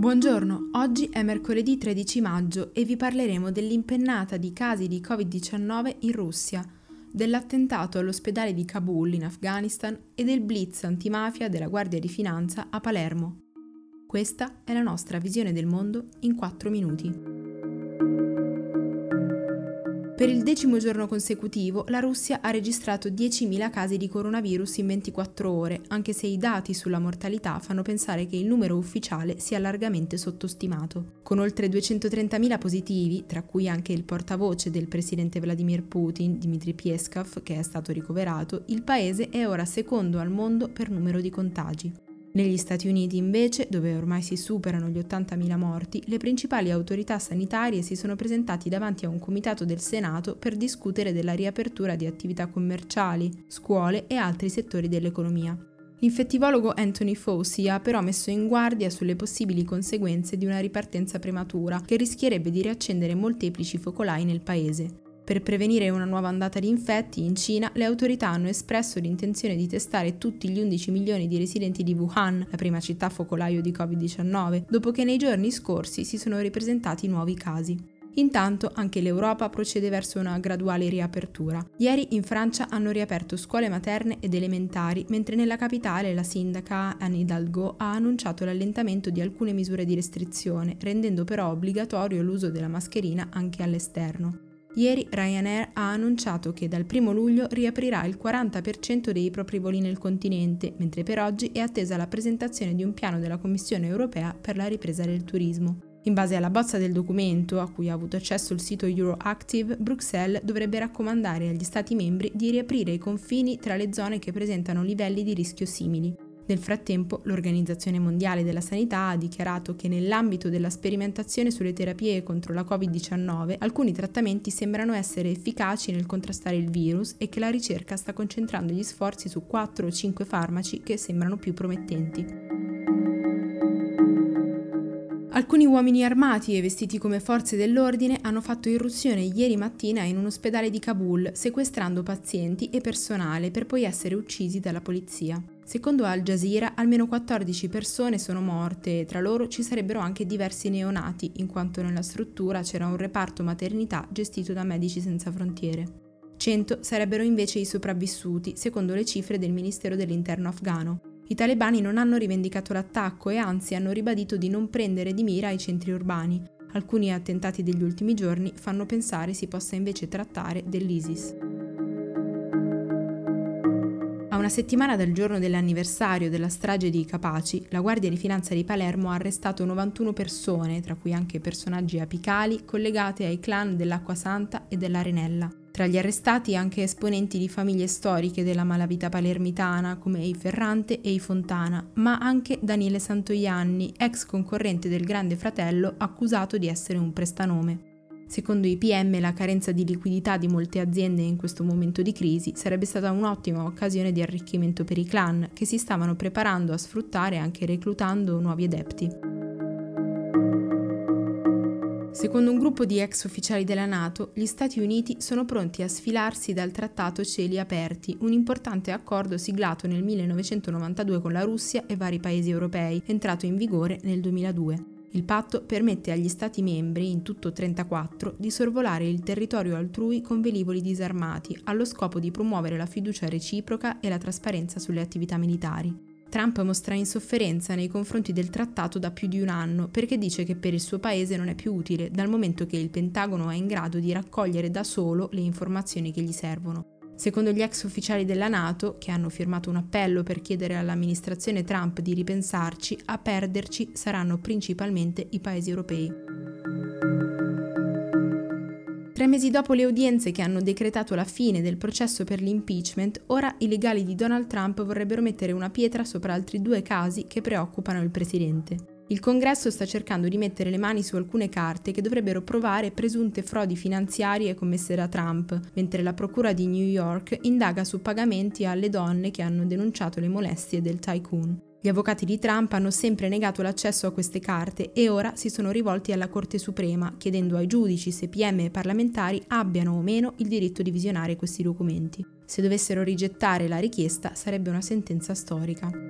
Buongiorno, oggi è mercoledì 13 maggio e vi parleremo dell'impennata di casi di Covid-19 in Russia, dell'attentato all'ospedale di Kabul in Afghanistan e del blitz antimafia della Guardia di Finanza a Palermo. Questa è la nostra visione del mondo in 4 minuti. Per il decimo giorno consecutivo la Russia ha registrato 10.000 casi di coronavirus in 24 ore, anche se i dati sulla mortalità fanno pensare che il numero ufficiale sia largamente sottostimato. Con oltre 230.000 positivi, tra cui anche il portavoce del presidente Vladimir Putin, Dmitry Peskov, che è stato ricoverato, il paese è ora secondo al mondo per numero di contagi. Negli Stati Uniti invece, dove ormai si superano gli 80.000 morti, le principali autorità sanitarie si sono presentati davanti a un comitato del Senato per discutere della riapertura di attività commerciali, scuole e altri settori dell'economia. L'infettivologo Anthony Fauci ha però messo in guardia sulle possibili conseguenze di una ripartenza prematura che rischierebbe di riaccendere molteplici focolai nel paese. Per prevenire una nuova ondata di infetti, in Cina le autorità hanno espresso l'intenzione di testare tutti gli 11 milioni di residenti di Wuhan, la prima città focolaio di Covid-19, dopo che nei giorni scorsi si sono ripresentati nuovi casi. Intanto anche l'Europa procede verso una graduale riapertura. Ieri in Francia hanno riaperto scuole materne ed elementari, mentre nella capitale la sindaca Anne Hidalgo ha annunciato l'allentamento di alcune misure di restrizione, rendendo però obbligatorio l'uso della mascherina anche all'esterno. Ieri Ryanair ha annunciato che dal 1 luglio riaprirà il 40% dei propri voli nel continente, mentre per oggi è attesa la presentazione di un piano della Commissione europea per la ripresa del turismo. In base alla bozza del documento, a cui ha avuto accesso il sito Euroactive, Bruxelles dovrebbe raccomandare agli Stati membri di riaprire i confini tra le zone che presentano livelli di rischio simili. Nel frattempo, l'Organizzazione Mondiale della Sanità ha dichiarato che nell'ambito della sperimentazione sulle terapie contro la Covid-19 alcuni trattamenti sembrano essere efficaci nel contrastare il virus e che la ricerca sta concentrando gli sforzi su 4 o 5 farmaci che sembrano più promettenti. Alcuni uomini armati e vestiti come forze dell'ordine hanno fatto irruzione ieri mattina in un ospedale di Kabul, sequestrando pazienti e personale per poi essere uccisi dalla polizia. Secondo Al Jazeera, almeno 14 persone sono morte e tra loro ci sarebbero anche diversi neonati, in quanto nella struttura c'era un reparto maternità gestito da Medici Senza Frontiere. 100 sarebbero invece i sopravvissuti, secondo le cifre del Ministero dell'Interno afghano. I talebani non hanno rivendicato l'attacco e anzi hanno ribadito di non prendere di mira i centri urbani. Alcuni attentati degli ultimi giorni fanno pensare si possa invece trattare dell'ISIS una settimana dal giorno dell'anniversario della strage di Capaci, la Guardia di Finanza di Palermo ha arrestato 91 persone, tra cui anche personaggi apicali collegati ai clan dell'Acqua Santa e dell'Arenella. Tra gli arrestati anche esponenti di famiglie storiche della malavita palermitana come i Ferrante e i Fontana, ma anche Daniele Santoianni, ex concorrente del Grande Fratello accusato di essere un prestanome. Secondo i PM la carenza di liquidità di molte aziende in questo momento di crisi sarebbe stata un'ottima occasione di arricchimento per i clan, che si stavano preparando a sfruttare anche reclutando nuovi adepti. Secondo un gruppo di ex ufficiali della Nato, gli Stati Uniti sono pronti a sfilarsi dal Trattato Cieli Aperti, un importante accordo siglato nel 1992 con la Russia e vari paesi europei, entrato in vigore nel 2002. Il patto permette agli Stati membri, in tutto 34, di sorvolare il territorio altrui con velivoli disarmati, allo scopo di promuovere la fiducia reciproca e la trasparenza sulle attività militari. Trump mostra insofferenza nei confronti del trattato da più di un anno perché dice che per il suo paese non è più utile dal momento che il Pentagono è in grado di raccogliere da solo le informazioni che gli servono. Secondo gli ex ufficiali della Nato, che hanno firmato un appello per chiedere all'amministrazione Trump di ripensarci, a perderci saranno principalmente i paesi europei. Tre mesi dopo le udienze che hanno decretato la fine del processo per l'impeachment, ora i legali di Donald Trump vorrebbero mettere una pietra sopra altri due casi che preoccupano il presidente. Il Congresso sta cercando di mettere le mani su alcune carte che dovrebbero provare presunte frodi finanziarie commesse da Trump, mentre la Procura di New York indaga su pagamenti alle donne che hanno denunciato le molestie del tycoon. Gli avvocati di Trump hanno sempre negato l'accesso a queste carte e ora si sono rivolti alla Corte Suprema chiedendo ai giudici se PM e parlamentari abbiano o meno il diritto di visionare questi documenti. Se dovessero rigettare la richiesta sarebbe una sentenza storica.